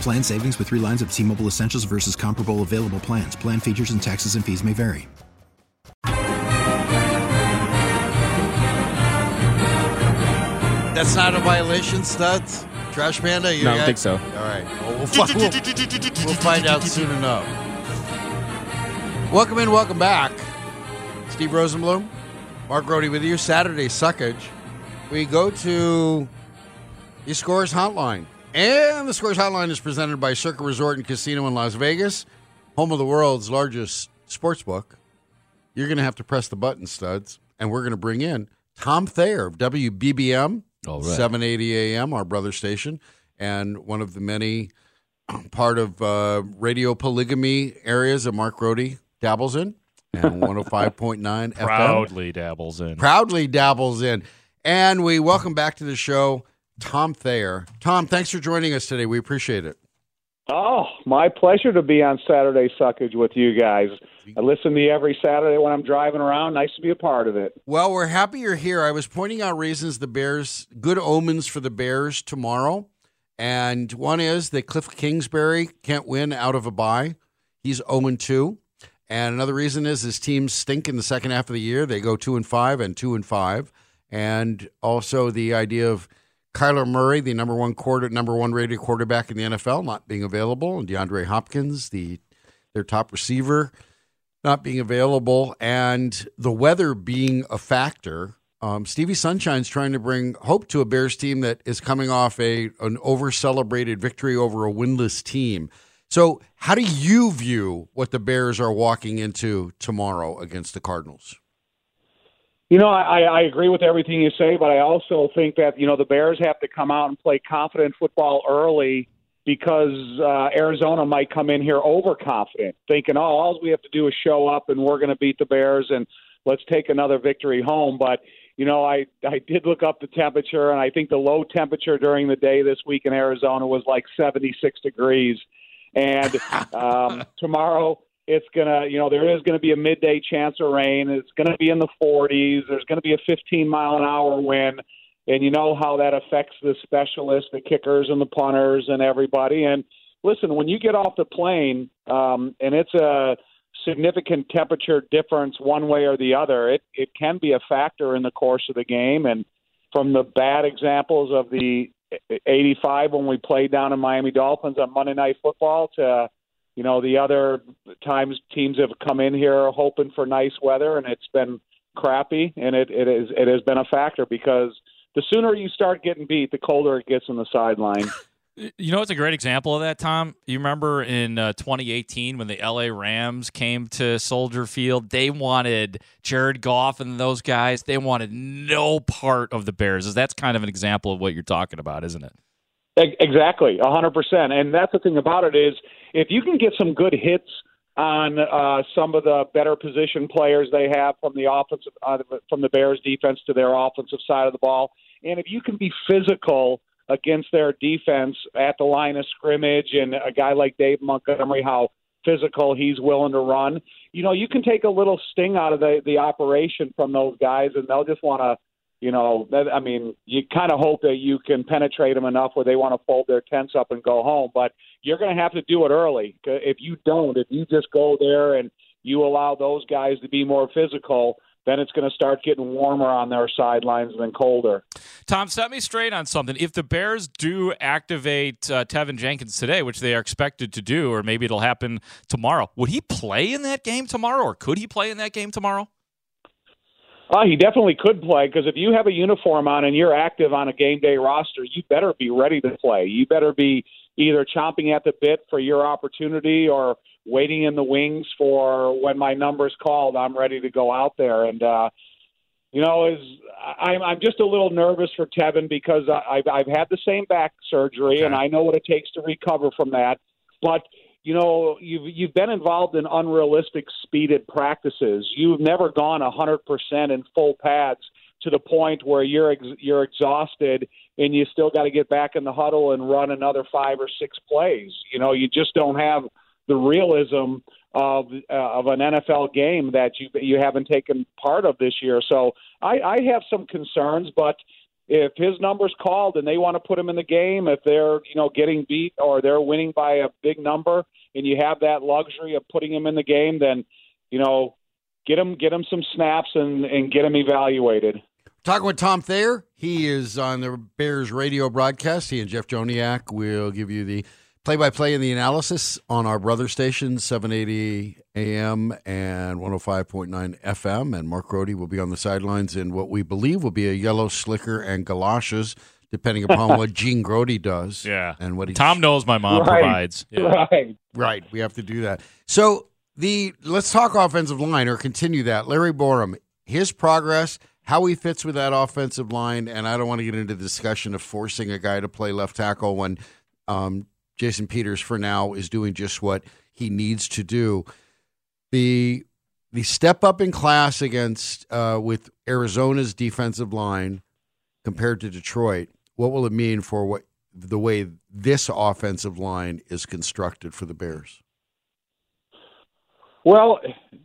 Plan savings with three lines of T Mobile Essentials versus comparable available plans. Plan features and taxes and fees may vary. That's not a violation, studs. Trash Panda. You No, I don't think so. All right. Well, we'll, fi- we'll, we'll find out soon enough. Welcome in. Welcome back. Steve Rosenbloom, Mark Grote with you. Saturday suckage. We go to the Scores Hotline. And the Scores Hotline is presented by Circa Resort and Casino in Las Vegas, home of the world's largest sports book. You're going to have to press the button, studs, and we're going to bring in Tom Thayer of WBBM, All right. 780 AM, our brother station, and one of the many part of uh, radio polygamy areas that Mark Rohde dabbles in, and 105.9 FM Proudly dabbles in. proudly dabbles in. And we welcome back to the show Tom Thayer. Tom, thanks for joining us today. We appreciate it. Oh, my pleasure to be on Saturday Suckage with you guys. I listen to you every Saturday when I'm driving around. Nice to be a part of it. Well, we're happy you're here. I was pointing out reasons the Bears, good omens for the Bears tomorrow. And one is that Cliff Kingsbury can't win out of a bye. He's 0 2. And another reason is his teams stink in the second half of the year. They go 2 and 5 and 2 and 5. And also the idea of Kyler Murray, the number one quarter, number one rated quarterback in the NFL, not being available, and DeAndre Hopkins, the their top receiver, not being available, and the weather being a factor. Um, Stevie Sunshine's trying to bring hope to a Bears team that is coming off a an over celebrated victory over a winless team. So, how do you view what the Bears are walking into tomorrow against the Cardinals? You know, I, I agree with everything you say, but I also think that, you know, the Bears have to come out and play confident football early because uh, Arizona might come in here overconfident, thinking, oh, all we have to do is show up and we're going to beat the Bears and let's take another victory home. But, you know, I, I did look up the temperature, and I think the low temperature during the day this week in Arizona was like 76 degrees. And um, tomorrow, it's gonna, you know, there is gonna be a midday chance of rain. It's gonna be in the 40s. There's gonna be a 15 mile an hour wind, and you know how that affects the specialists, the kickers, and the punters, and everybody. And listen, when you get off the plane, um, and it's a significant temperature difference one way or the other, it it can be a factor in the course of the game. And from the bad examples of the 85 when we played down in Miami Dolphins on Monday Night Football to you know the other times teams have come in here hoping for nice weather and it's been crappy and it it is it has been a factor because the sooner you start getting beat the colder it gets on the sideline You know, it's a great example of that, Tom. You remember in uh, 2018 when the LA Rams came to Soldier Field, they wanted Jared Goff and those guys. They wanted no part of the Bears. That's kind of an example of what you're talking about, isn't it? Exactly, hundred percent. And that's the thing about it is, if you can get some good hits on uh, some of the better position players they have from the offensive, uh, from the Bears defense to their offensive side of the ball, and if you can be physical against their defense at the line of scrimmage, and a guy like Dave Montgomery, how physical he's willing to run, you know, you can take a little sting out of the the operation from those guys, and they'll just want to you know, that, I mean, you kind of hope that you can penetrate them enough where they want to fold their tents up and go home. But you're going to have to do it early. If you don't, if you just go there and you allow those guys to be more physical, then it's going to start getting warmer on their sidelines than colder. Tom, set me straight on something. If the Bears do activate uh, Teven Jenkins today, which they are expected to do, or maybe it'll happen tomorrow, would he play in that game tomorrow, or could he play in that game tomorrow? Uh, he definitely could play because if you have a uniform on and you're active on a game day roster, you better be ready to play. You better be either chomping at the bit for your opportunity or waiting in the wings for when my number's called. I'm ready to go out there. And, uh, you know, is I'm I'm just a little nervous for Teven because I've I've had the same back surgery okay. and I know what it takes to recover from that. But you know, you've you've been involved in unrealistic speeded practices. You've never gone a hundred percent in full pads to the point where you're ex- you're exhausted and you still got to get back in the huddle and run another five or six plays. You know, you just don't have the realism of uh, of an NFL game that you you haven't taken part of this year. So I, I have some concerns, but if his number's called and they want to put him in the game, if they're you know getting beat or they're winning by a big number, and you have that luxury of putting him in the game, then you know get him get him some snaps and and get him evaluated. Talking with Tom Thayer, he is on the Bears radio broadcast. He and Jeff Joniak will give you the play-by-play and the analysis on our brother station 780 AM and 105.9 FM. And Mark Grote will be on the sidelines in what we believe will be a yellow slicker and galoshes, depending upon what Gene Grote does. Yeah, and what he Tom knows my mom right. provides. Yeah. Right, right. We have to do that. So the let's talk offensive line or continue that. Larry Borom, his progress how he fits with that offensive line, and I don't want to get into the discussion of forcing a guy to play left tackle when um, Jason Peters, for now, is doing just what he needs to do. The the step up in class against uh, with Arizona's defensive line compared to Detroit, what will it mean for what the way this offensive line is constructed for the Bears? Well,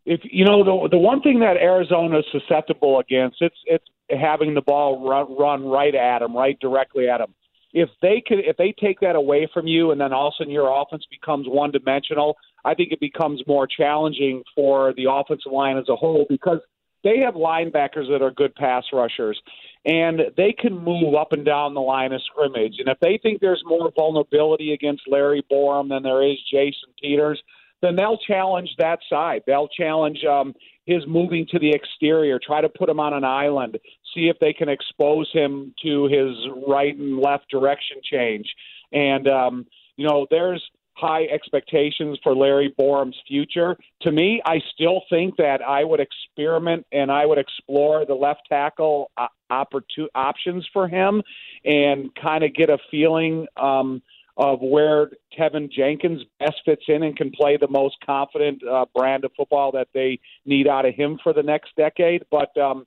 if you know the the one thing that Arizona is susceptible against, it's it's having the ball run run right at them, right directly at them. If they could, if they take that away from you, and then all of a sudden your offense becomes one dimensional, I think it becomes more challenging for the offensive line as a whole because they have linebackers that are good pass rushers, and they can move up and down the line of scrimmage. And if they think there's more vulnerability against Larry Borom than there is Jason Peters then they'll challenge that side. They'll challenge um, his moving to the exterior, try to put him on an island, see if they can expose him to his right and left direction change. And, um, you know, there's high expectations for Larry Borom's future. To me, I still think that I would experiment and I would explore the left tackle uh, options for him and kind of get a feeling. Um, of where Teven Jenkins best fits in and can play the most confident uh, brand of football that they need out of him for the next decade. But um,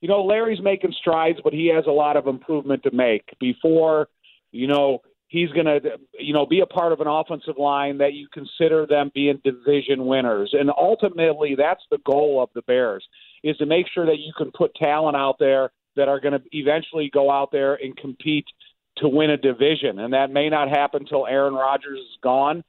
you know, Larry's making strides, but he has a lot of improvement to make before you know he's going to you know be a part of an offensive line that you consider them being division winners. And ultimately, that's the goal of the Bears is to make sure that you can put talent out there that are going to eventually go out there and compete to win a division, and that may not happen until Aaron Rodgers is gone.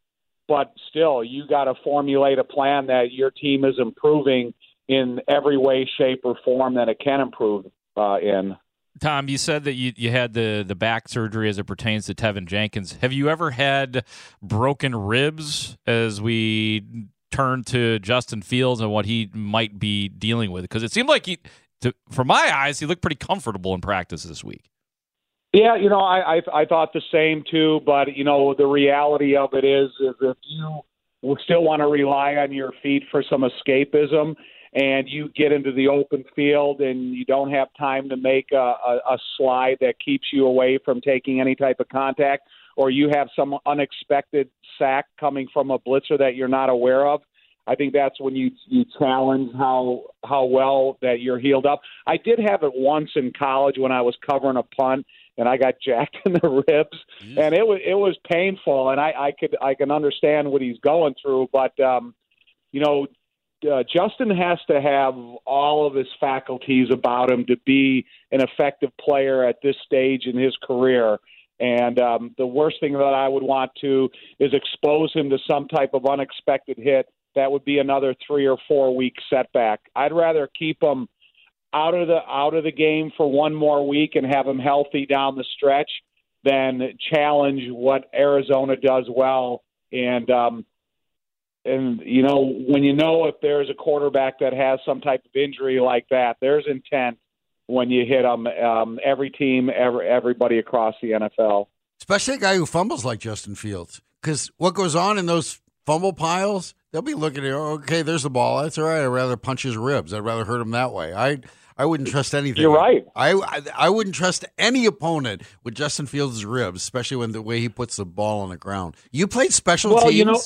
But still, you got to formulate a plan that your team is improving in every way, shape, or form that it can improve uh, in. Tom, you said that you, you had the, the back surgery as it pertains to Teven Jenkins. Have you ever had broken ribs as we turn to Justin Fields and what he might be dealing with? Because it seemed like he, to, from my eyes, he looked pretty comfortable in practice this week. Yeah, you know, I, I I thought the same too, but you know, the reality of it is, is if you still want to rely on your feet for some escapism, and you get into the open field and you don't have time to make a, a, a slide that keeps you away from taking any type of contact, or you have some unexpected sack coming from a blitzer that you're not aware of. I think that's when you you challenge how how well that you're healed up. I did have it once in college when I was covering a punt and I got jacked in the ribs, and it was it was painful, and I, I could I can understand what he's going through, but um, you know, uh, Justin has to have all of his faculties about him to be an effective player at this stage in his career. And um, the worst thing that I would want to is expose him to some type of unexpected hit. That would be another three or four week setback. I'd rather keep him out of the out of the game for one more week and have him healthy down the stretch than challenge what Arizona does well. And um, and you know when you know if there's a quarterback that has some type of injury like that, there's intent when you hit them. Um, every team, every everybody across the NFL, especially a guy who fumbles like Justin Fields, because what goes on in those fumble piles, they'll be looking at, okay, there's the ball. That's all right. I'd rather punch his ribs. I'd rather hurt him that way. I I wouldn't trust anything. You're right. I, I, I wouldn't trust any opponent with Justin Fields' ribs, especially when the way he puts the ball on the ground. You played special well, teams. You know,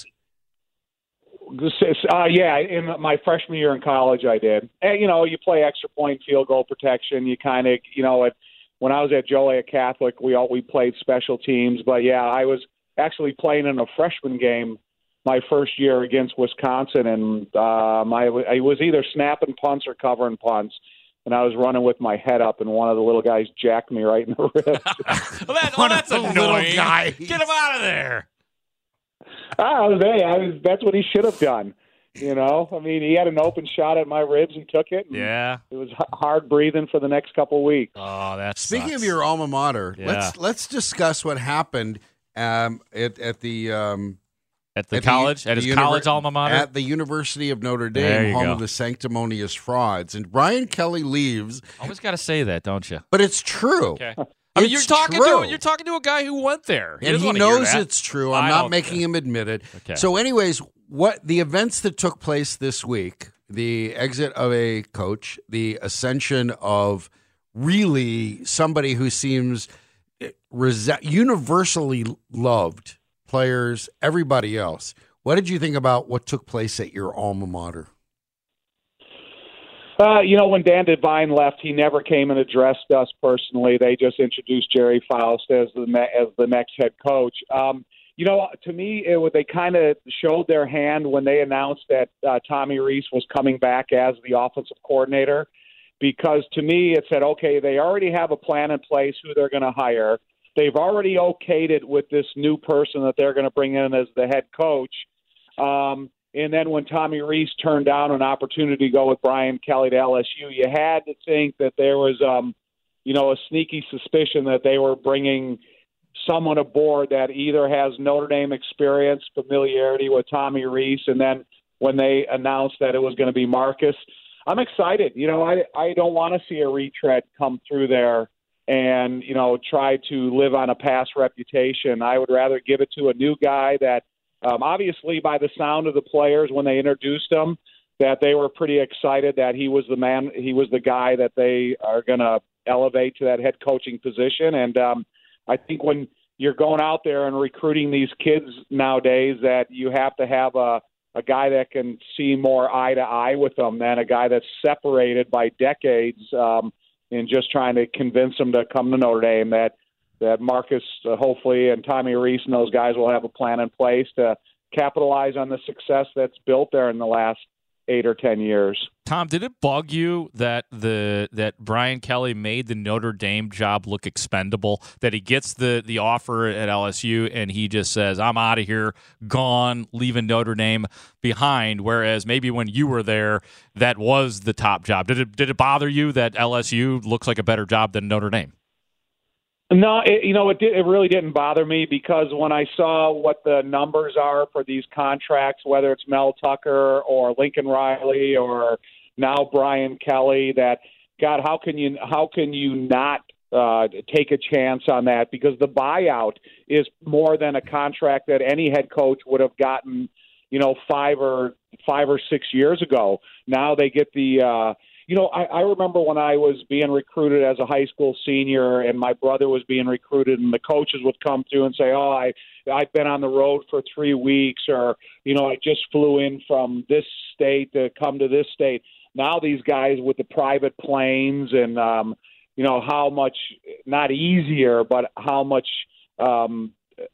uh, yeah, in my freshman year in college, I did. And, you know, you play extra point, field goal protection. You kind of, you know, at, when I was at Joliet Catholic, we all we played special teams. But yeah, I was actually playing in a freshman game my first year against Wisconsin, and um, I, I was either snapping punts or covering punts. And I was running with my head up, and one of the little guys jacked me right in the ribs. well, that, well, that's annoying. Guy. Get him out of there. I was, hey, I was, that's what he should have done. You know, I mean, he had an open shot at my ribs and took it. And yeah, it was hard breathing for the next couple of weeks. Oh, that's speaking sucks. of your alma mater. Yeah. Let's let's discuss what happened um, at at the um, at the college the, at his the college alma mater at the University of Notre Dame, you home go. of the sanctimonious frauds. And Brian Kelly leaves, Always got to say that, don't you? but it's true. Okay. I mean, you're talking true. to you're talking to a guy who went there, and he knows it's true. I'm I not making care. him admit it. Okay. So, anyways, what the events that took place this week, the exit of a coach, the ascension of really somebody who seems eh, universally loved players, everybody else. What did you think about what took place at your alma mater? Uh, you know, when Dan Devine left, he never came and addressed us personally. They just introduced Gerry Faust as the ne- as the next head coach. Um, you know, to me, it they kind of showed their hand when they announced that uh, Tommy Rees was coming back as the offensive coordinator. Because to me, it said, okay, they already have a plan in place who they're going to hire. They've already okayed it with this new person that they're going to bring in as the head coach. Um, and then when Tommy Rees turned down an opportunity to go with Brian Kelly to LSU, you had to think that there was, um, you know, a sneaky suspicion that they were bringing someone aboard that either has Notre Dame experience, familiarity with Tommy Rees, and then when they announced that it was going to be Marcus, I'm excited. You know, I I don't want to see a retread come through there and you know try to live on a past reputation. I would rather give it to a new guy that um, obviously, by the sound of the players when they introduced him, that they were pretty excited that he was the man, he was the guy that they are going to elevate to that head coaching position. And um, I think when you're going out there and recruiting these kids nowadays, that you have to have a a guy that can see more eye to eye with them than a guy that's separated by decades um, and just trying to convince them to come to Notre Dame. That that Marcus, uh, hopefully, and Tommy Rees and those guys will have a plan in place to capitalize on the success that's built there in the last eight or ten years. Tom, did it bug you that the that Brian Kelly made the Notre Dame job look expendable? That he gets the the offer at LSU and he just says, "I'm out of here, gone, leaving Notre Dame behind." Whereas maybe when you were there, that was the top job. Did it did it bother you that LSU looks like a better job than Notre Dame? No, it, you know it. Did, it really didn't bother me because when I saw what the numbers are for these contracts, whether it's Mel Tucker or Lincoln Riley or now Brian Kelly, that God, how can you how can you not uh, take a chance on that? Because the buyout is more than a contract that any head coach would have gotten, you know, five or five or six years ago. Now they get the. Uh, you know, I, I remember when I was being recruited as a high school senior, and my brother was being recruited, and the coaches would come through and say, "Oh, I I've been on the road for three weeks," or you know, I just flew in from this state to come to this state. Now these guys with the private planes and um, you know how much not easier, but how much um,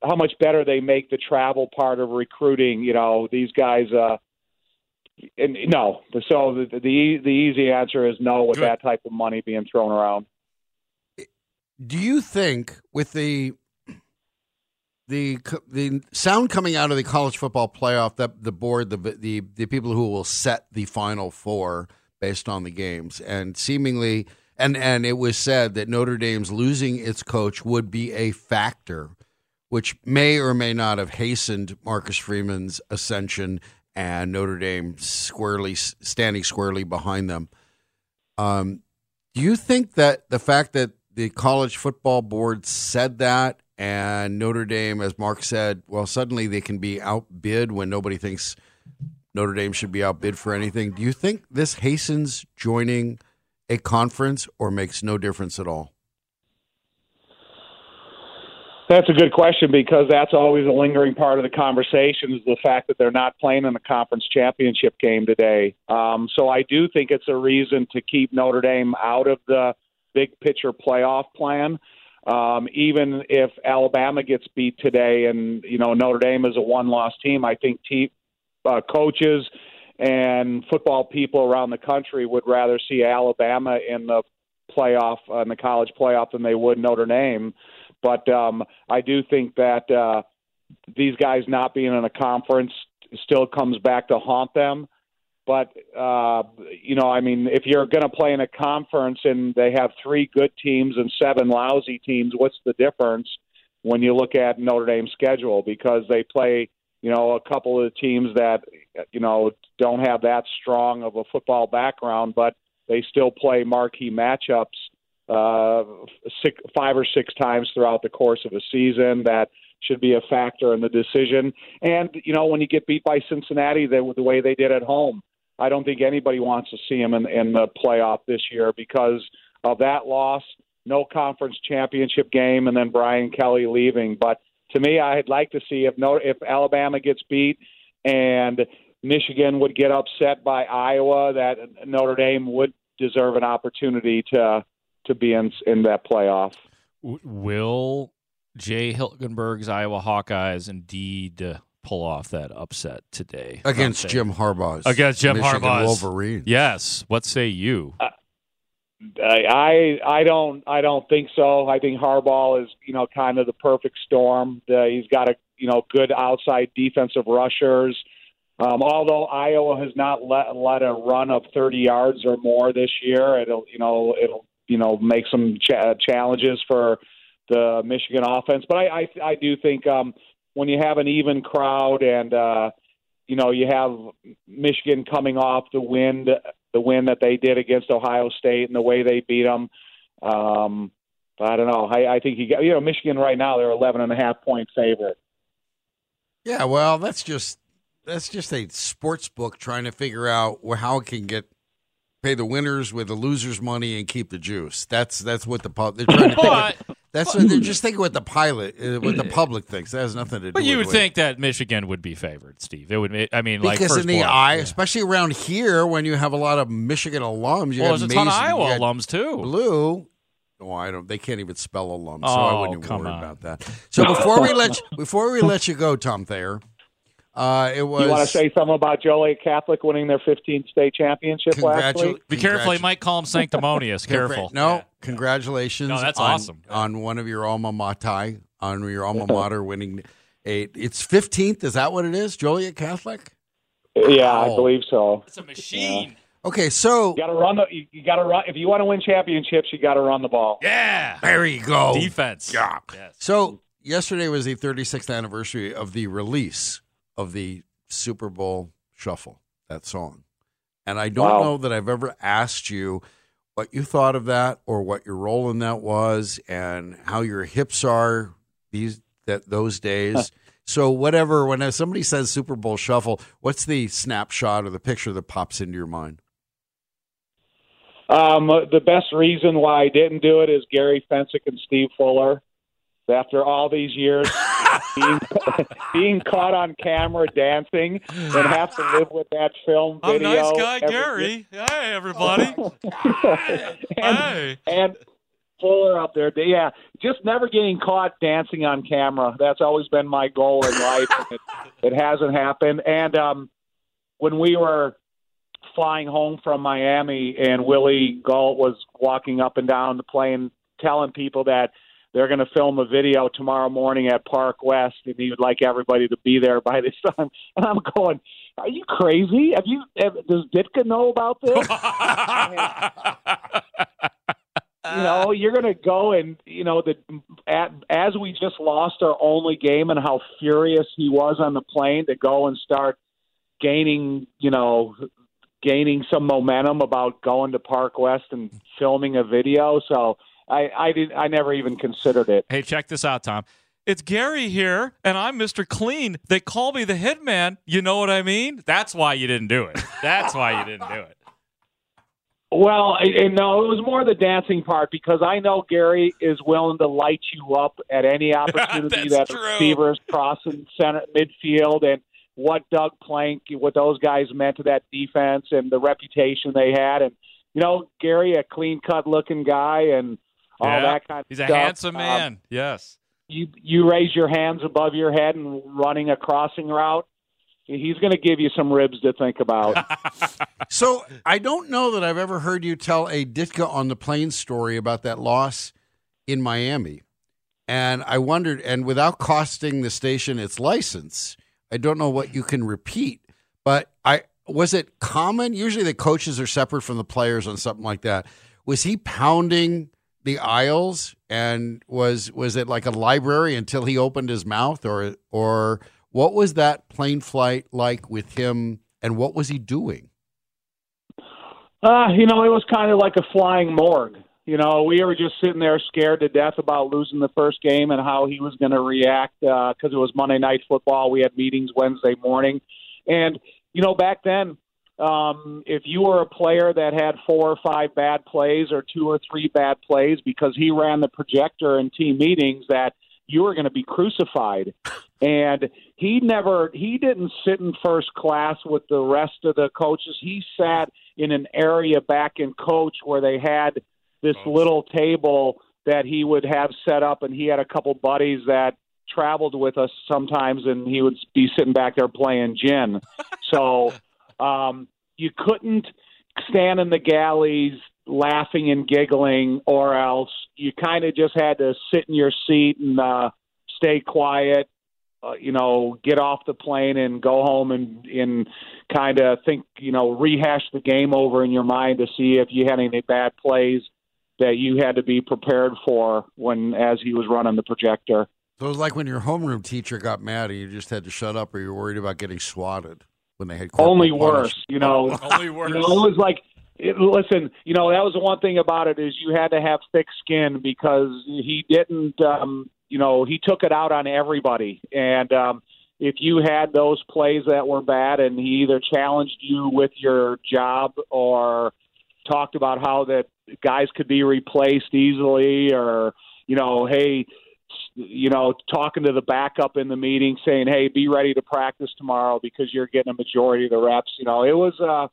how much better they make the travel part of recruiting. You know, these guys. uh and no, so the, the the easy answer is no with Good. that type of money being thrown around. Do you think with the the the sound coming out of the college football playoff that the board the the the people who will set the final four based on the games, and seemingly, and and it was said that Notre Dame's losing its coach would be a factor, which may or may not have hastened Marcus Freeman's ascension and Notre Dame squarely standing squarely behind them. Um, do you think that the fact that the college football board said that and Notre Dame, as Mark said, well, suddenly they can be outbid when nobody thinks Notre Dame should be outbid for anything. Do you think this hastens joining a conference or makes no difference at all? That's a good question because that's always a lingering part of the conversation is the fact that they're not playing in the conference championship game today. Um, so I do think it's a reason to keep Notre Dame out of the big picture playoff plan. Um, even if Alabama gets beat today, and you know Notre Dame is a one-loss team, I think te- uh, coaches and football people around the country would rather see Alabama in the playoff uh, in the college playoff than they would Notre Dame. But um, I do think that uh, these guys not being in a conference still comes back to haunt them. But uh, you know, I mean, if you're going to play in a conference and they have three good teams and seven lousy teams, what's the difference when you look at Notre Dame's schedule? Because they play, you know, a couple of teams that you know don't have that strong of a football background, but they still play marquee matchups uh, six, five or six times throughout the course of a season. That should be a factor in the decision. And you know, when you get beat by Cincinnati the, the way they did at home, I don't think anybody wants to see them in, in the playoff this year because of that loss, no conference championship game, and then Brian Kelly leaving. But to me, I'd like to see if no, if Alabama gets beat and Michigan would get upset by Iowa, that Notre Dame would deserve an opportunity to to be in in that playoff. Will Jay Hilgenberg's Iowa Hawkeyes indeed pull off that upset today against Jim Harbaugh's against Jim Michigan Harbaugh's Wolverines. Yes. What say you? Uh, I I don't I don't think so. I think Harbaugh is you know kind of the perfect storm. Uh, he's got a you know good outside defensive rushers. Um, although Iowa has not let let a run of 30 yards or more this year, it'll you know it'll you know make some ch- challenges for the Michigan offense. But I I, I do think um, when you have an even crowd and uh, you know you have Michigan coming off the wind, the win that they did against Ohio State and the way they beat them. Um, I don't know. I, I think you got you know Michigan right now they're eleven and a half point favorite. Yeah, well, that's just that's just a sports book trying to figure out how it can get pay the winners with the losers' money and keep the juice. That's that's what the they're trying to think. That's what they're just thinking what the pilot, uh, what the public thinks. That has nothing to do. With it. But you with would think that Michigan would be favored, Steve. It would. I mean, like because in the eye, Yeah. especially around here, when you have a lot of Michigan alums, you well, there's a ton of Iowa alums too. Blue. Oh, I don't. They can't even spell alum, so I Oh, wouldn't even come worry on. about that. So before we let you, before we let you go, Tom Thayer, uh, it was. You want to say something about Joliet Catholic winning their 15th state championship last week? Be careful. He might call him sanctimonious. Careful. No, congratulations. No, that's on, awesome. on one of your alma mater, on your alma mater winning a. It's fifteenth. Is that what it is? Joliet Catholic. Yeah, I believe so. It's a machine. Okay, so You got to run the. You, you got to run if you want to win championships. You got to run the ball. Yeah. there you go. Defense. Yeah. Yes. So yesterday was the 36th anniversary of the release of the Super Bowl Shuffle, that song. And I don't Wow. know that I've ever asked you what you thought of that or what your role in that was and how your hips are these that those days. so whatever when somebody says Super Bowl Shuffle, what's the snapshot or the picture that pops into your mind? Um, the best reason why I didn't do it is Gary Fencik and Steve Fuller. After all these years being, being caught on camera dancing and have to live with that film video. I'm nice guy every- Gary. Hey, everybody. and, hey. and Fuller up there. Yeah, just never getting caught dancing on camera. That's always been my goal in life. it, it hasn't happened. And um, when we were flying home from Miami, and Willie Gault was walking up and down the plane, telling people that they're going to film a video tomorrow morning at Park West, and he would like everybody to be there by this time. And I'm going, are you crazy? Have you? Have, does Ditka know about this? you know, you're going to go and you know the at, as we just lost our only game and how furious he was on the plane to go and start gaining, you know, gaining some momentum about going to Park West and filming a video. So I I didn't I never even considered it. Hey, check this out, Tom. It's Gary here, and I'm Mr. Clean. They call me the hitman. You know what I mean? That's why you didn't do it. That's why you didn't do it. Well, I, no, it was more the dancing part because I know Gary is willing to light you up at any opportunity that true. receivers crossing center midfield and what Doug Plank, what those guys meant to that defense and the reputation they had. And you know, Gary, a clean cut looking guy and all Yeah. that kind of He's a stuff. handsome Um, man. yes. you you raise your hands above your head and running a crossing route. He's going to give you some ribs to think about. So I don't know that I've ever heard you tell a Ditka on the plane story about that loss in Miami. And I wondered, and without costing the station its license, I don't know what you can repeat. But I was it common? Usually the coaches are separate from the players on something like that. Was he pounding the aisles and was was it like a library until he opened his mouth or or what was that plane flight like with him and what was he doing? Uh, you know, it was kind of like a flying morgue. You know, we were just sitting there scared to death about losing the first game and how he was going to react because it was Monday Night Football. We had meetings Wednesday morning. And, you know, back then, um, if you were a player that had four or five bad plays or two or three bad plays because he ran the projector in team meetings, that you were going to be crucified. And he never, he didn't sit in first class with the rest of the coaches. He sat in an area back in coach where they had this little table that he would have set up, and he had a couple buddies that traveled with us sometimes, and he would be sitting back there playing gin. so um, you couldn't stand in the galleys laughing and giggling, or else you kind of just had to sit in your seat and uh, stay quiet. Uh, you know, get off the plane and go home and and kind of think, you know, rehash the game over in your mind to see if you had any bad plays that you had to be prepared for when as he was running the projector. So it was like when your homeroom teacher got mad and you just had to shut up or you were worried about getting swatted when they had Only worse, you know. Only worse. You know, it was like, it, listen, you know, that was the one thing about it is you had to have thick skin because he didn't, um, you know, he took it out on everybody. And um, if you had those plays that were bad and he either challenged you with your job or talked about how that guys could be replaced easily or, you know, hey, you know, talking to the backup in the meeting saying, "Hey, be ready to practice tomorrow because you're getting a majority of the reps." You know, it was a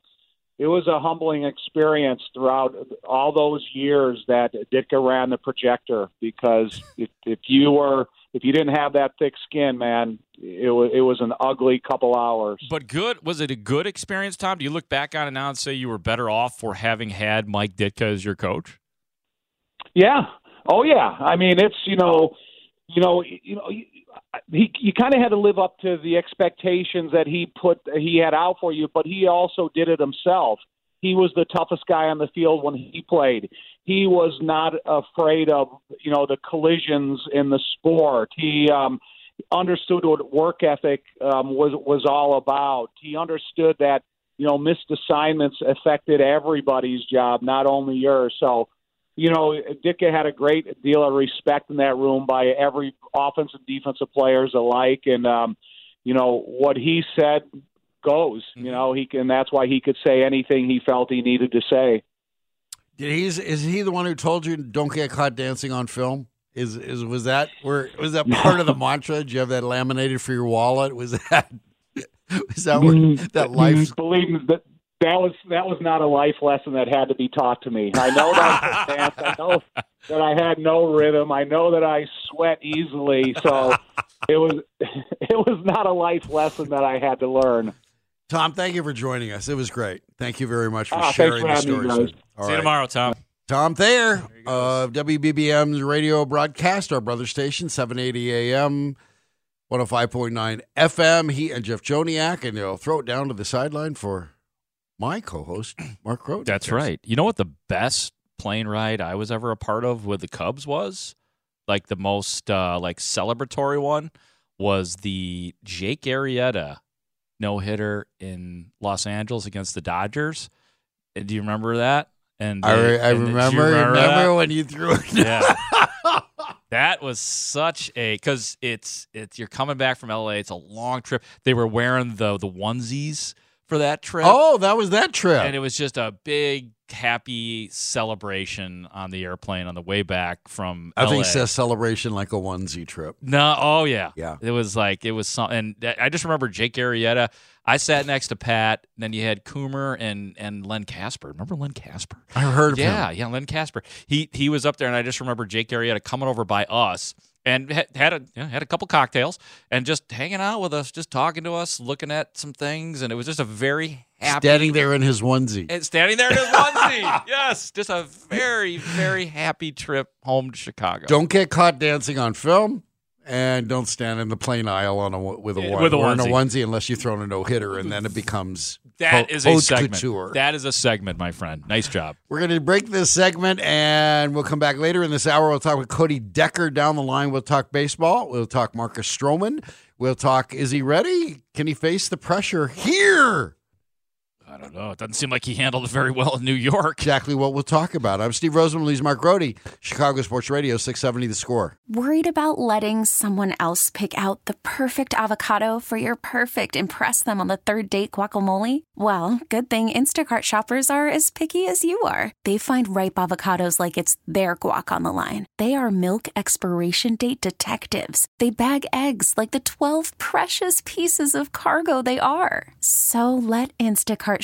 it was a humbling experience throughout all those years that Ditka ran the projector because if, if you were if you didn't have that thick skin, man, it was it was an ugly couple hours. But good was it a good experience, Tom? Do you look back on it now and say you were better off for having had Mike Ditka as your coach? Yeah. Oh yeah. I mean, it's you know, you know, you know, he you kind of had to live up to the expectations that he put he had out for you, but he also did it himself. He was the toughest guy on the field when he played. He was not afraid of you know the collisions in the sport. He um, understood what work ethic um, was was all about. He understood that you know missed assignments affected everybody's job, not only yours. So you know, Ditka had a great deal of respect in that room by every offensive and defensive players alike, and um, you know what he said goes. You mm-hmm. know, he can. That's why he could say anything he felt he needed to say. Did he's is he the one who told you don't get caught dancing on film? Is is was that where was that part of the mantra? Did you have that laminated for your wallet? Was that was that where, mm-hmm. that life? Mm-hmm. Believe me, that that was that was not a life lesson that had to be taught to me. I know that I dance. I know that I had no rhythm. I know that I sweat easily. So it was it was not a life lesson that I had to learn. Tom, thank you for joining us. It was great. Thank you very much for Ah, sharing for the having me, stories. guys. All See you tomorrow, Tom. Tom Thayer of WBBM's radio broadcast, our brother station, 780 AM, 105.9 FM. He and Jeff Joniak, and they'll throw it down to the sideline for my co-host, Mark Crow. That's right. You know what the best plane ride I was ever a part of with the Cubs was? Like the most uh, like celebratory one was the Jake Arrieta no hitter in Los Angeles against the Dodgers. Do you remember that? And I, re- I and you remember, remember, when you threw it. Yeah. that was such a because it's it's you're coming back from LA. It's a long trip. They were wearing the the onesies for that trip. Oh, that was that trip. And it was just a big happy celebration on the airplane on the way back from I think it says celebration like a onesie trip. No, oh yeah, Yeah. It was like it was something. And I just remember Jake Arrieta. I sat next to Pat. Then you had Coomer and and Len Kasper. Remember Len Kasper? I heard of yeah, him. yeah, Len Kasper. He he was up there, and I just remember Jake Arrieta coming over by us and had, had a you know, had a couple cocktails and just hanging out with us, just talking to us, looking at some things, and it was just a very happy. Standing there in his onesie. and standing there in his onesie. yes, just a very, very happy trip home to Chicago. Don't get caught dancing on film, and don't stand in the plane aisle on a with a with a or in a onesie. onesie unless you throw in a no hitter, and then it becomes That is a segment. couture. That is a segment, my friend. Nice job. We're going to break this segment, and we'll come back later in this hour. We'll talk with Cody Decker down the line. We'll talk baseball. We'll talk Marcus Stroman. We'll talk. Is he ready? Can he face the pressure here? I don't know. It doesn't seem like he handled it very well in New York. Exactly what we'll talk about. I'm Steve Rosenbloom. He's Mark Grote, Chicago Sports Radio, 670 The Score. Worried about letting someone else pick out the perfect avocado for your perfect impress them on the third date guacamole? Well, good thing Instacart shoppers are as picky as you are. They find ripe avocados like it's their guac on the line. They are milk expiration date detectives. They bag eggs like the 12 precious pieces of cargo they are. So let Instacart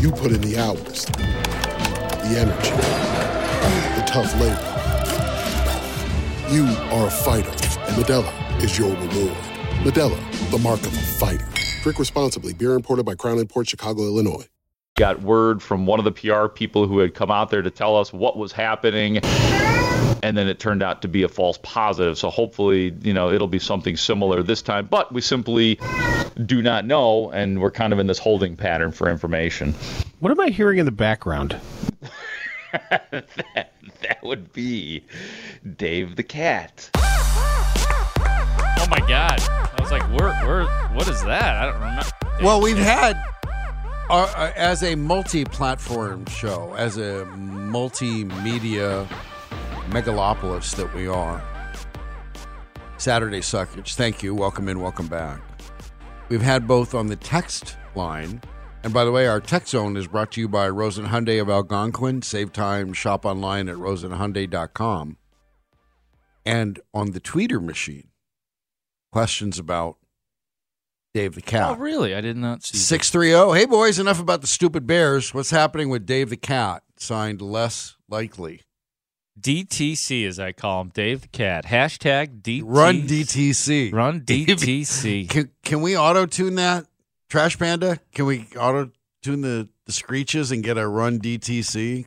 You put in the hours, the energy, the tough labor. You are a fighter, and Modelo is your reward. Modelo, the mark of a fighter. Drink responsibly. Beer imported by Crown Port Chicago, Illinois. got word from one of the PR people who had come out there to tell us what was happening. And then it turned out to be a false positive. So hopefully, you know, it'll be something similar this time. But we simply do not know. And we're kind of in this holding pattern for information. What am I hearing in the background? that, that would be Dave the Cat. Oh my god! I was like, "Where, where? What is that?" I don't remember. Well, we've had uh, uh, as a multi-platform show, as a multimedia megalopolis that we are. Saturday Suckage. Thank you. Welcome in. Welcome back. We've had both on the text line, and by the way, our text zone is brought to you by Rosen Hyundai of Algonquin. Save time, shop online at rosenhyundai.com. And on the tweeter machine, questions about Dave the Cat. Oh, really? I did not see. 630. Hey, boys, enough about the stupid Bears. What's happening with Dave the Cat? Signed less likely. DTC, as I call him, Dave the Cat. Hashtag DTC. Run DTC. Run DTC. Can, can we auto tune that? Trash Panda? Can we auto tune the, the screeches and get a run DTC?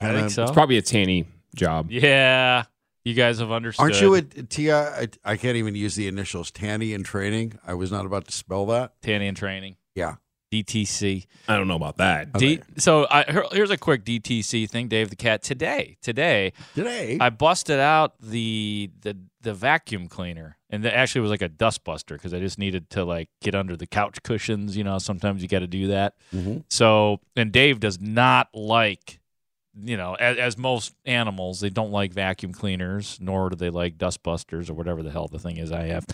I think so. It's probably a Tanny job. Yeah, you guys have understood. Aren't you a Tia? I can't even use the initials. Tanny in training. I was not about to spell that. Tanny in training? Yeah. DTC. I don't know about that. D- so I, here- here's a quick DTC thing, Dave the Cat. Today, today, Today, I busted out the the the vacuum cleaner, and it actually was like a dust buster because I just needed to like get under the couch cushions. You know, sometimes you got to do that. Mhm. So, and Dave does not like, you know, as, as most animals, they don't like vacuum cleaners, nor do they like dust busters or whatever the hell the thing is I have.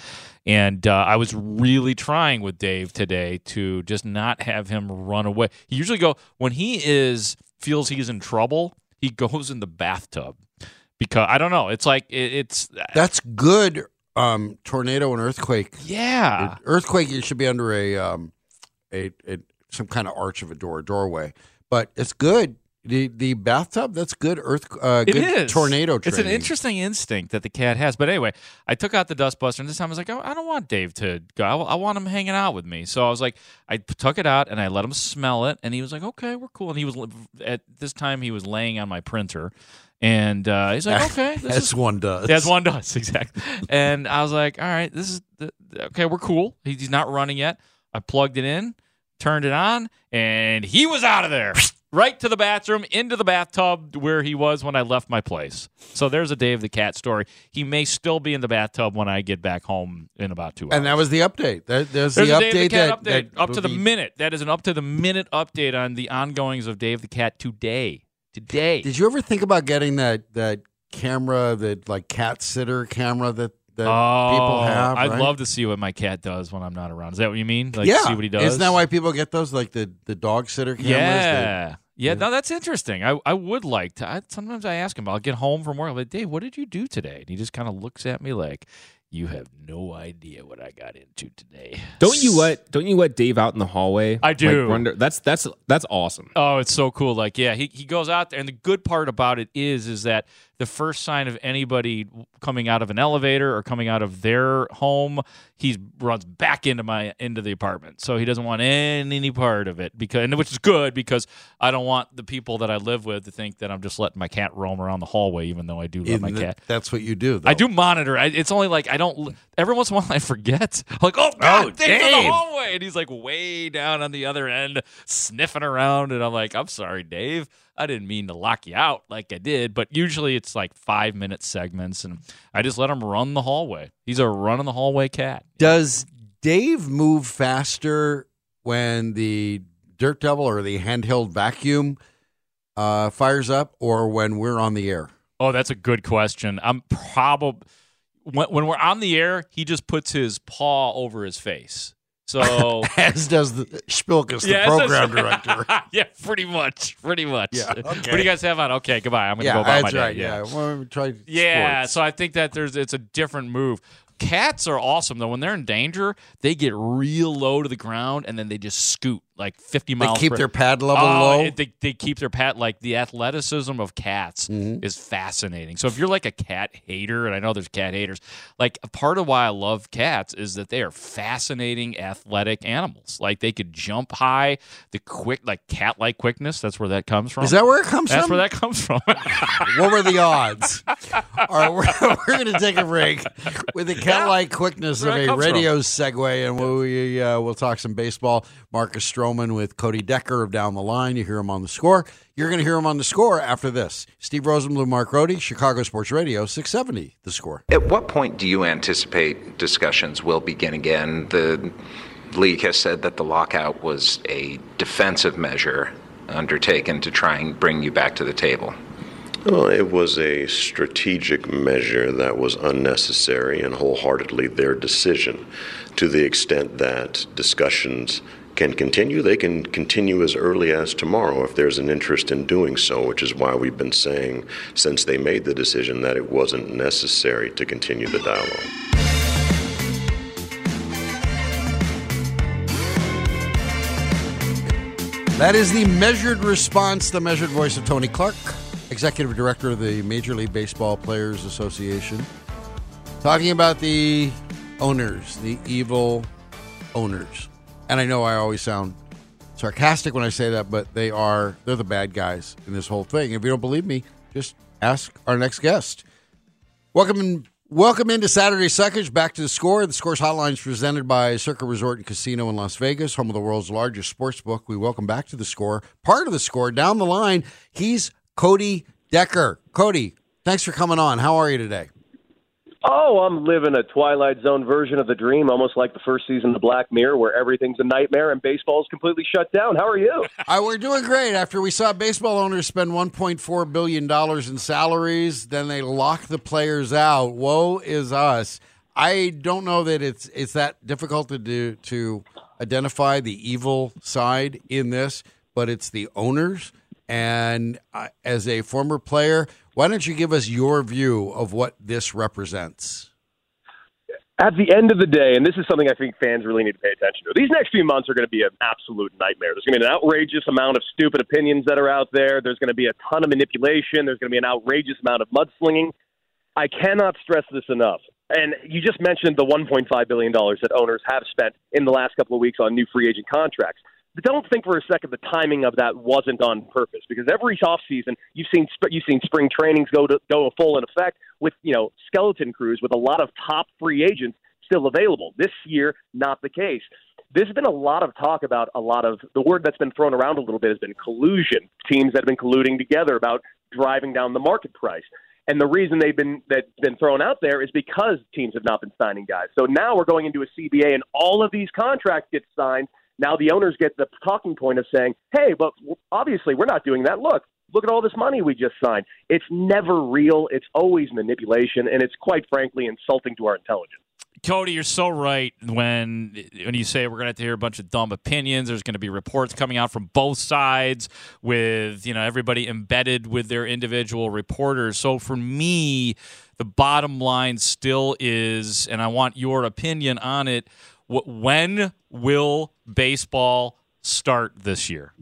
And uh, I was really trying with Dave today to just not have him run away. He usually go when he is feels he's in trouble. He goes in the bathtub because I don't know. It's like it, it's that's good. Um, tornado and earthquake. yeah. Earthquake, you should be under a um, a, a some kind of arch of a door, doorway. But it's good. The the bathtub, that's good. Earth, uh, good is tornado. It's an interesting instinct that the cat has. But anyway, I took out the dustbuster, and this time I was like, oh, I don't want Dave to go. I, I want him hanging out with me. So I was like, I took it out and I let him smell it, and he was like, okay, we're cool. And he was at this time he was laying on my printer, and uh, he's like, okay, this as is one does. as one does exactly. And I was like, all right, this is the, okay. We're cool. He- He's not running yet. I plugged it in, turned it on, and he was out of there. Right to the bathroom, into the bathtub where he was when I left my place. So there's a Dave the Cat story. He may still be in the bathtub when I get back home in about two hours. And that was the update. That, there's, There's the update the that, update that up to the minute. That is an up to the minute update on the ongoings of Dave the Cat today. Today. Did you ever think about getting that that camera, that like cat sitter camera that that oh, people have? I'd right? love to see what my cat does when I'm not around. Is that what you mean? Like yeah, see what he does? Isn't that why people get those, like the the dog sitter cameras? that- Yeah. Yeah, no, that's interesting. I, I would like to. I, sometimes I ask him, I'll get home from work, I'm like, Dave, what did you do today? And he just kind of looks at me like, you have no idea what I got into today. Don't you let don't you let Dave out in the hallway? I do. Like, that's that's that's awesome. Oh, it's so cool. Like, yeah, he, he goes out there, and the good part about it is is that the first sign of anybody coming out of an elevator or coming out of their home, he runs back into my into the apartment. So he doesn't want any, any part of it because, which is good because I don't want the people that I live with to think that I'm just letting my cat roam around the hallway, even though I do love In my the- cat. That's what you do. Though. I do monitor. I, it's only like I don't. Every once in a while, I forget. Like, oh God, Oh, in the hallway, and he's like way down on the other end, sniffing around, and I'm like, I'm sorry, Dave. I didn't mean to lock you out like I did, but usually it's like five minute segments, and I just let him run the hallway. He's a run in the hallway cat. Does Dave move faster when the dirt devil or the handheld vacuum uh, fires up, or when we're on the air? Oh, that's a good question. I'm probably when, when we're on the air, he just puts his paw over his face. So As does the Spilkus, the program director. yeah, pretty much, pretty much. Yeah, What do you guys have on? Okay, goodbye. I'm gonna yeah, go about my day. right. Yeah, well, we tried. Yeah, sports. so I think that there's it's a different move. Cats are awesome though. When they're in danger, they get real low to the ground and then they just scoot like 50 miles. they keep per- their pad level Oh, low. they, they keep their pad like the athleticism of cats Mm-hmm. is fascinating. So if you're like a cat hater, and I know there's cat haters, like a part of why I love cats is that they are fascinating athletic animals. Like they could jump high, the quick like cat like quickness. That's where that comes from. Is that where it comes That's from? That's where that comes from. what were the odds? All right, we're, we're going to take a break with the cat-like quickness of a radio segue, and we uh, we'll talk some baseball. Marcus Stroman with Cody Decker of Down the Line. You hear him on the score. You're going to hear him on the score after this. Steve Rosenbloom, Mark Grote, Chicago Sports Radio, 670. The score. At what point do you anticipate discussions will begin again? The league has said that the lockout was a defensive measure undertaken to try and bring you back to the table. Well, it was a strategic measure that was unnecessary and wholeheartedly their decision. To the extent that discussions can continue, they can continue as early as tomorrow if there's an interest in doing so, which is why we've been saying since they made the decision that it wasn't necessary to continue the dialogue. That is the measured response, the measured voice of Tony Clark, executive director of the Major League Baseball Players Association, talking about the owners, the evil owners. And I know I always sound sarcastic when I say that, but they are they're the bad guys in this whole thing. If you don't believe me, just ask our next guest. Welcome in, Welcome into Saturday Suckage. Back to the score. The scores hotline is presented by Circa Resort and Casino in Las Vegas, home of the world's largest sports book. We welcome back to the score. Part of the score down the line. He's Cody Decker. Cody, thanks for coming on. How are you today? Oh, I'm living a Twilight Zone version of the dream, almost like the first season of Black Mirror, where everything's a nightmare and baseball's completely shut down. How are you? Uh, we're doing great. After we saw baseball owners spend 1.4 billion dollars in salaries, then they lock the players out. Woe is us. I don't know that it's it's that difficult to do to identify the evil side in this, but it's the owners. And uh, as a former player, why don't you give us your view of what this represents? At the end of the day, and this is something I think fans really need to pay attention to, these next few months are going to be an absolute nightmare. There's going to be an outrageous amount of stupid opinions that are out there. There's going to be a ton of manipulation. There's going to be an outrageous amount of mudslinging. I cannot stress this enough. And you just mentioned the $1.5 billion that owners have spent in the last couple of weeks on new free agent contracts don't think for a second the timing of that wasn't on purpose because every off season you've seen you've seen spring trainings go to go full in effect with you know skeleton crews with a lot of top free agents still available. This year, not the case. There's been a lot of talk about a lot of the word that's been thrown around a little bit has been collusion. Teams that have been colluding together about driving down the market price. And the reason they've been that's been thrown out there is because teams have not been signing guys. So now we're going into a CBA, and all of these contracts get signed now the owners get the talking point of saying, hey, but obviously we're not doing that. Look, look at all this money we just signed. It's never real. It's always manipulation, and it's quite frankly insulting to our intelligence. Cody, you're so right when when you say we're going to have to hear a bunch of dumb opinions. There's going to be reports coming out from both sides with you know everybody embedded with their individual reporters. So for me, the bottom line still is, and I want your opinion on it. When will baseball start this year?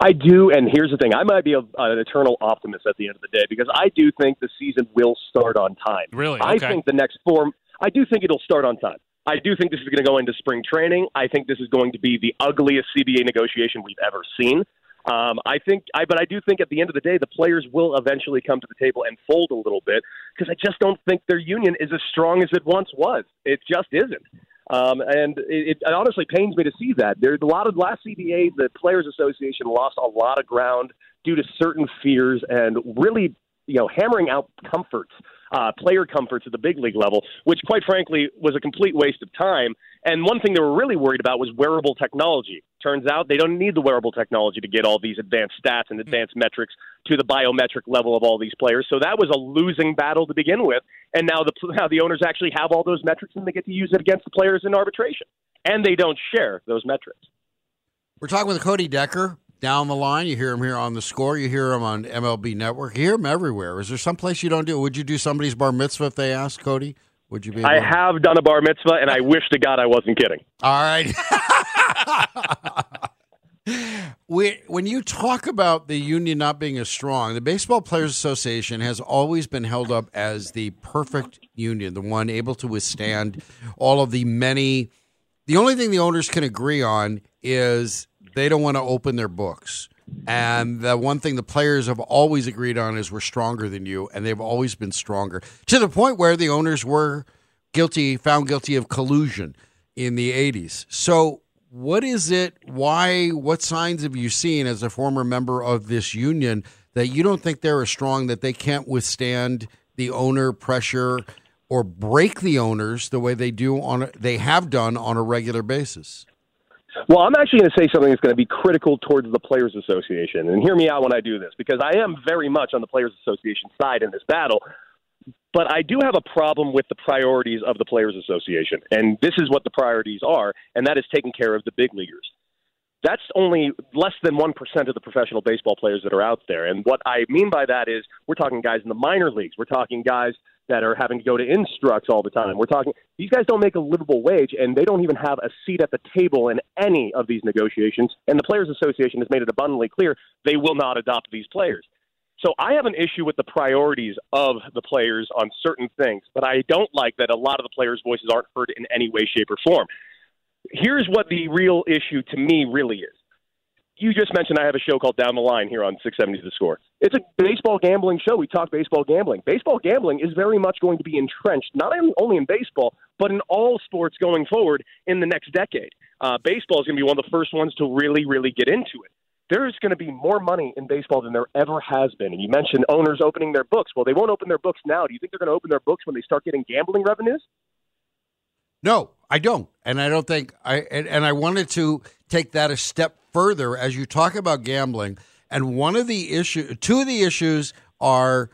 I do, and here's the thing: I might be a, an eternal optimist at the end of the day because I do think the season will start on time. Really, okay. I think the next four. I do think it'll start on time. I do think this is going to go into spring training. I think this is going to be the ugliest CBA negotiation we've ever seen. Um, I think, I but I do think at the end of the day, the players will eventually come to the table and fold a little bit because I just don't think their union is as strong as it once was. It just isn't. Um, and it, it honestly pains me to see that. There's a lot of last CBA, the Players Association lost a lot of ground due to certain fears and really, you know, hammering out comforts uh, player comforts at the big league level, which, quite frankly, was a complete waste of time. And one thing they were really worried about was wearable technology. Turns out they don't need the wearable technology to get all these advanced stats and advanced metrics to the biometric level of all these players. So that was a losing battle to begin with. And now the now the owners actually have all those metrics and they get to use it against the players in arbitration. And they don't share those metrics. We're talking with Cody Decker, down the line. You hear him here on the score. You hear him on MLB Network. You hear him everywhere. Is there some place you don't do? Would you do somebody's bar mitzvah if they asked, Cody? Would you be? I have done a bar mitzvah, and I wish to God I wasn't kidding. All right. we, when you talk about the union not being as strong, the Baseball Players Association has always been held up as the perfect union, the one able to withstand all of the many. The only thing the owners can agree on is they don't want to open their books. And the one thing the players have always agreed on is we're stronger than you, and they've always been stronger to the point where the owners were guilty, found guilty of collusion in the 80s. So, what is it? Why? What signs have you seen as a former member of this union that you don't think they're as strong that they can't withstand the owner pressure or break the owners the way they do on they have done on a regular basis? Well, I'm actually going to say something that's going to be critical towards the Players Association. And hear me out when I do this, because I am very much on the Players Association side in this battle. But I do have a problem with the priorities of the Players Association. And this is what the priorities are, and that is taking care of the big leaguers. That's only less than 1% of the professional baseball players that are out there. And what I mean by that is we're talking guys in the minor leagues, we're talking guys that are having to go to instructs all the time. We're talking these guys don't make a livable wage and they don't even have a seat at the table in any of these negotiations. And the players association has made it abundantly clear they will not adopt these players. So I have an issue with the priorities of the players on certain things, but I don't like that a lot of the players' voices aren't heard in any way, shape, or form. Here's what the real issue to me really is you just mentioned I have a show called Down the Line here on 670 The Score. It's a baseball gambling show. We talk baseball gambling. Baseball gambling is very much going to be entrenched, not only in baseball, but in all sports going forward in the next decade. Uh, baseball is going to be one of the first ones to really, really get into it. There's going to be more money in baseball than there ever has been. And you mentioned owners opening their books. Well, they won't open their books now. Do you think they're going to open their books when they start getting gambling revenues? No, I don't, and I don't think I and, and I wanted to take that a step further as you talk about gambling. And one of the issue, two of the issues are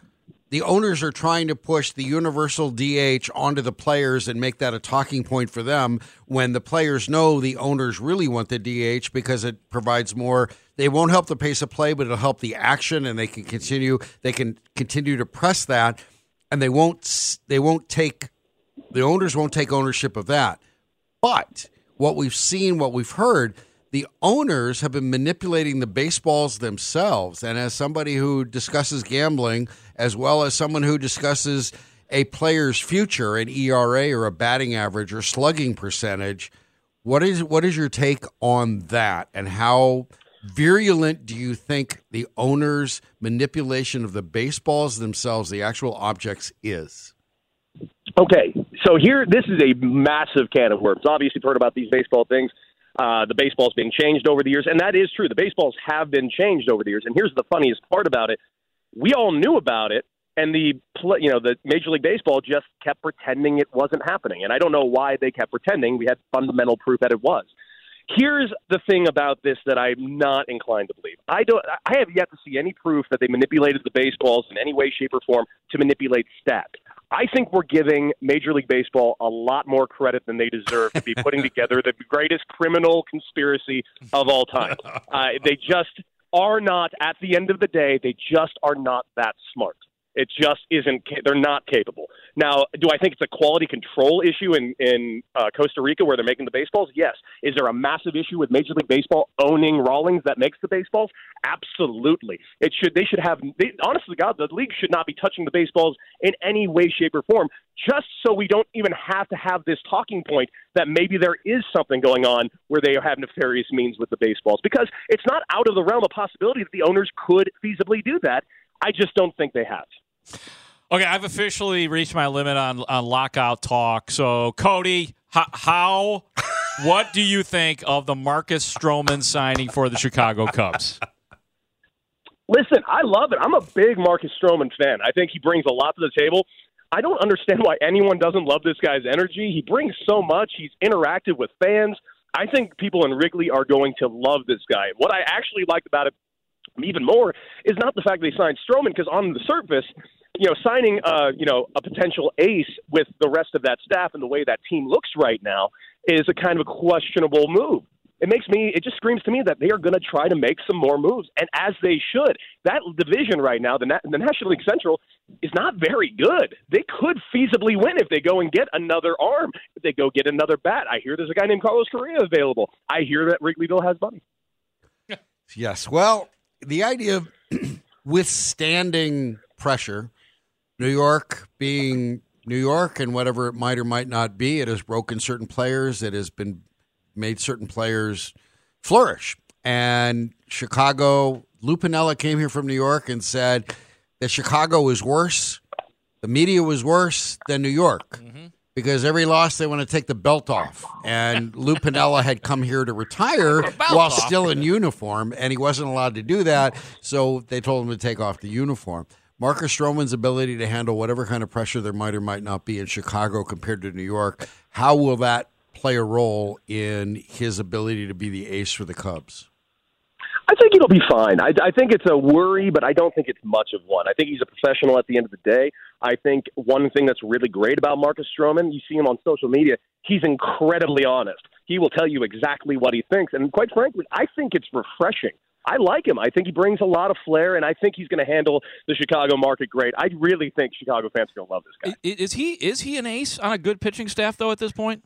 the owners are trying to push the universal DH onto the players and make that a talking point for them when the players know the owners really want the DH because it provides more they won't help the pace of play but it'll help the action and they can continue they can continue to press that and they won't they won't take the owners won't take ownership of that. But what we've seen, what we've heard, the owners have been manipulating the baseballs themselves. And as somebody who discusses gambling, as well as someone who discusses a player's future, an ERA or a batting average or slugging percentage, what is what is your take on that and how virulent do you think the owners' manipulation of the baseballs themselves, the actual objects, is? Okay, so here, this is a massive can of worms. Obviously, you've heard about these baseball things. Uh, the baseball's being changed over the years, and that is true. The baseballs have been changed over the years. And here's the funniest part about it: we all knew about it, and the you know the Major League Baseball just kept pretending it wasn't happening. And I don't know why they kept pretending. We had fundamental proof that it was. Here's the thing about this that I'm not inclined to believe. I don't. I have yet to see any proof that they manipulated the baseballs in any way, shape, or form to manipulate stats. I think we're giving Major League Baseball a lot more credit than they deserve to be putting together the greatest criminal conspiracy of all time. Uh, they just are not, at the end of the day, they just are not that smart. It just isn't. They're not capable. Now, do I think it's a quality control issue in in uh, Costa Rica where they're making the baseballs? Yes. Is there a massive issue with Major League Baseball owning Rawlings that makes the baseballs? Absolutely. It should. They should have. They, honestly, God, the league should not be touching the baseballs in any way, shape, or form. Just so we don't even have to have this talking point that maybe there is something going on where they have nefarious means with the baseballs, because it's not out of the realm of possibility that the owners could feasibly do that. I just don't think they have. Okay, I've officially reached my limit on, on lockout talk. So, Cody, h- how, what do you think of the Marcus Stroman signing for the Chicago Cubs? Listen, I love it. I'm a big Marcus Stroman fan. I think he brings a lot to the table. I don't understand why anyone doesn't love this guy's energy. He brings so much. He's interactive with fans. I think people in Wrigley are going to love this guy. What I actually liked about it even more is not the fact that they signed Stroman because on the surface, you know, signing uh, you know a potential ace with the rest of that staff and the way that team looks right now is a kind of a questionable move. It makes me. It just screams to me that they are going to try to make some more moves, and as they should. That division right now, the, Na- the National League Central, is not very good. They could feasibly win if they go and get another arm. If they go get another bat. I hear there's a guy named Carlos Correa available. I hear that Wrigleyville has money. Yes. Well, the idea of withstanding pressure, New York being New York and whatever it might or might not be, it has broken certain players. It has been made certain players flourish. And Chicago, Lou Piniella came here from New York and said that Chicago was worse, the media was worse than New York. Mm-hmm. Because every loss they want to take the belt off, and Lou Piniella had come here to retire while off. still in uniform, and he wasn't allowed to do that. So they told him to take off the uniform. Marcus Stroman's ability to handle whatever kind of pressure there might or might not be in Chicago compared to New York, how will that play a role in his ability to be the ace for the Cubs? I think it'll be fine. I, I think it's a worry, but I don't think it's much of one. I think he's a professional at the end of the day. I think one thing that's really great about Marcus Stroman, you see him on social media, he's incredibly honest. He will tell you exactly what he thinks. And quite frankly, I think it's refreshing. I like him. I think he brings a lot of flair, and I think he's going to handle the Chicago market great. I really think Chicago fans are going to love this guy. Is he is he an ace on a good pitching staff though? At this point,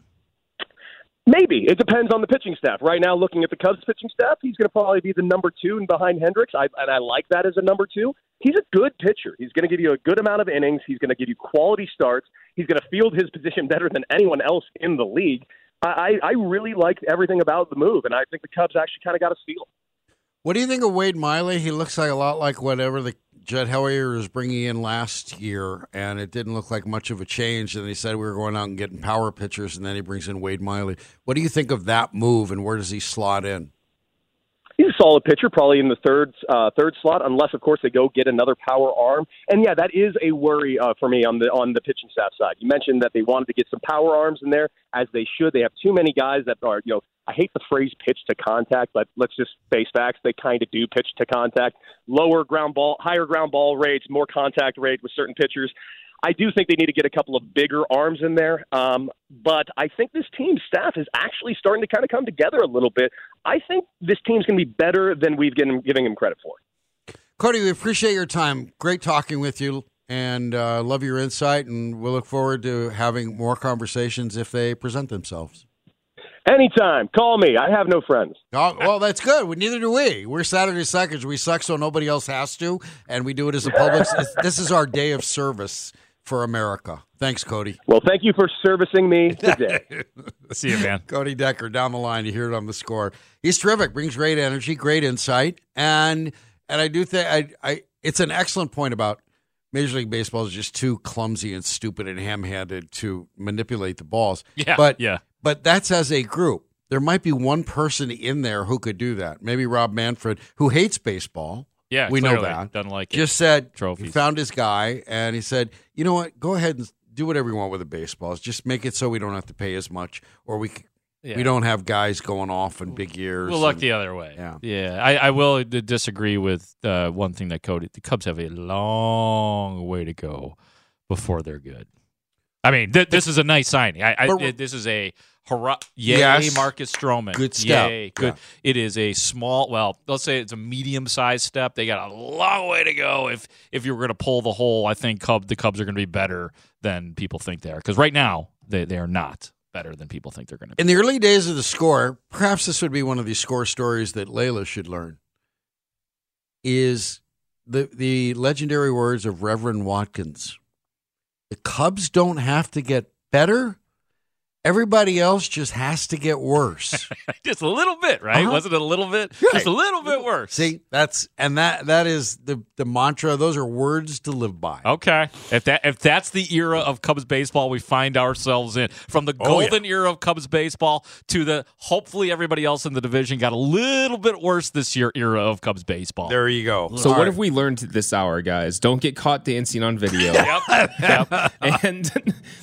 Maybe it depends on the pitching staff. Right now, looking at the Cubs pitching staff, he's going to probably be the number two and behind Hendricks. I, and I like that as a number two. He's a good pitcher. He's going to give you a good amount of innings. He's going to give you quality starts. He's going to field his position better than anyone else in the league. I, I really like everything about the move, and I think the Cubs actually kind of got a steal. What do you think of Wade Miley? He looks like a lot like whatever the Jed Hoyer was bringing in last year, and it didn't look like much of a change. And he said we were going out and getting power pitchers, and then he brings in Wade Miley. What do you think of that move, and where does he slot in? He's a solid pitcher, probably in the third uh, third slot, unless of course they go get another power arm. And yeah, that is a worry uh, for me on the on the pitching staff side. You mentioned that they wanted to get some power arms in there, as they should. They have too many guys that are you know I hate the phrase pitch to contact, but let's just face facts. They kind of do pitch to contact. Lower ground ball, higher ground ball rates, more contact rate with certain pitchers. I do think they need to get a couple of bigger arms in there. Um, but I think this team staff is actually starting to kind of come together a little bit. I think this team's going to be better than we've given giving him credit for. Cody, we appreciate your time. Great talking with you and uh, love your insight. And we'll look forward to having more conversations if they present themselves. Anytime. Call me. I have no friends. Oh, well, that's good. Well, neither do we. We're Saturday Suckers. We suck so nobody else has to, and we do it as a public. this is our day of service for America. Thanks, Cody. Well, thank you for servicing me today. See you, man. Cody Decker down the line. You hear it on the score. He's terrific. Brings great energy, great insight, and and I do think I, I it's an excellent point about Major League Baseball is just too clumsy and stupid and ham-handed to manipulate the balls. Yeah, but yeah. But that's as a group. There might be one person in there who could do that. Maybe Rob Manfred, who hates baseball. Yeah, we know that. doesn't like it. Just said Trophies. He found his guy, and he said, "You know what? Go ahead and do whatever you want with the baseballs. Just make it so we don't have to pay as much, or we Yeah. we don't have guys going off in big years." We'll look and- the other way. Yeah. yeah. I, I will disagree with uh, one thing that Cody. The Cubs have a long way to go before they're good. I mean, th- this is a nice signing. I, I this is a hurrah! Yay, Yes. Marcus Stroman. Good step. Yay, good. It is a small. Well, let's say it's a medium-sized step. They got a long way to go. If if you were going to pull the whole, I think Cub the Cubs are going to be better than people think they are. Because right now they they are not better than people think they're going to be. In the early days of the score, perhaps this would be one of these score stories that Layla should learn. Is the the legendary words of Reverend Watkins. The Cubs don't have to get better. Everybody else just has to get worse. Just a little bit, right? Uh-huh. Wasn't it a little bit? Right. Just a little bit worse. See, that's and that that is the the mantra. Those are words to live by. Okay. If that if that's the era of Cubs baseball we find ourselves in, from the Oh, yeah. golden era of Cubs baseball to the hopefully everybody else in the division got a little bit worse this year era of Cubs baseball. There you go. So All what right. have we learned this hour, guys? Don't get caught dancing on video. Yep. yep. and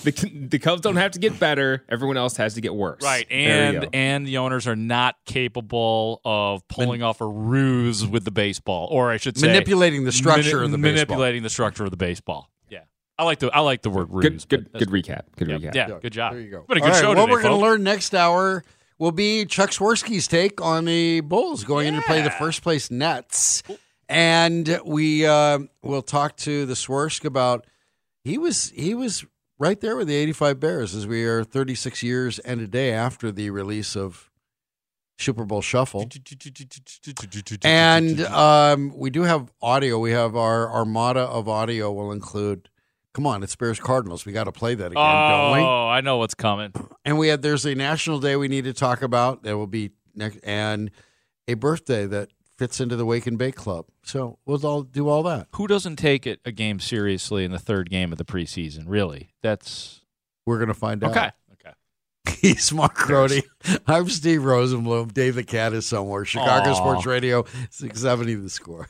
the, the Cubs don't have to get better. Everyone else has to get worse. Right, and and the owners are not capable of pulling off a ruse with the baseball, or I should say, Manipulating the structure of the baseball. manipulating the structure of the baseball. Yeah, I like the I like the word ruse. good, good, good recap. Good Yeah, recap. yeah, good job. There you go. Been a All good right, show what today, we're going to folks. learn next hour will be Chuck Swirsky's take on the Bulls going in to play the first place Nets, and we uh, will talk to the Swersk about he was he was right there with the 85 Bears as we are 36 years and a day after the release of Super Bowl Shuffle. And um, we do have audio. We have our armada of audio will include. Come on, it's Bears Cardinals. We got to play that again, don't we? Oh, I know what's coming. And we had there's a national day we need to talk about. that will be next and a birthday that fits into the Wake and Bake Club. So we'll all do all that. Who doesn't take it a game seriously in the third game of the preseason? Really, that's We're gonna find out. okay. Okay. He's Mark Grote. I'm Steve Rosenbloom. Dave the Cat is somewhere. Chicago Aw. Sports Radio, 670 the score.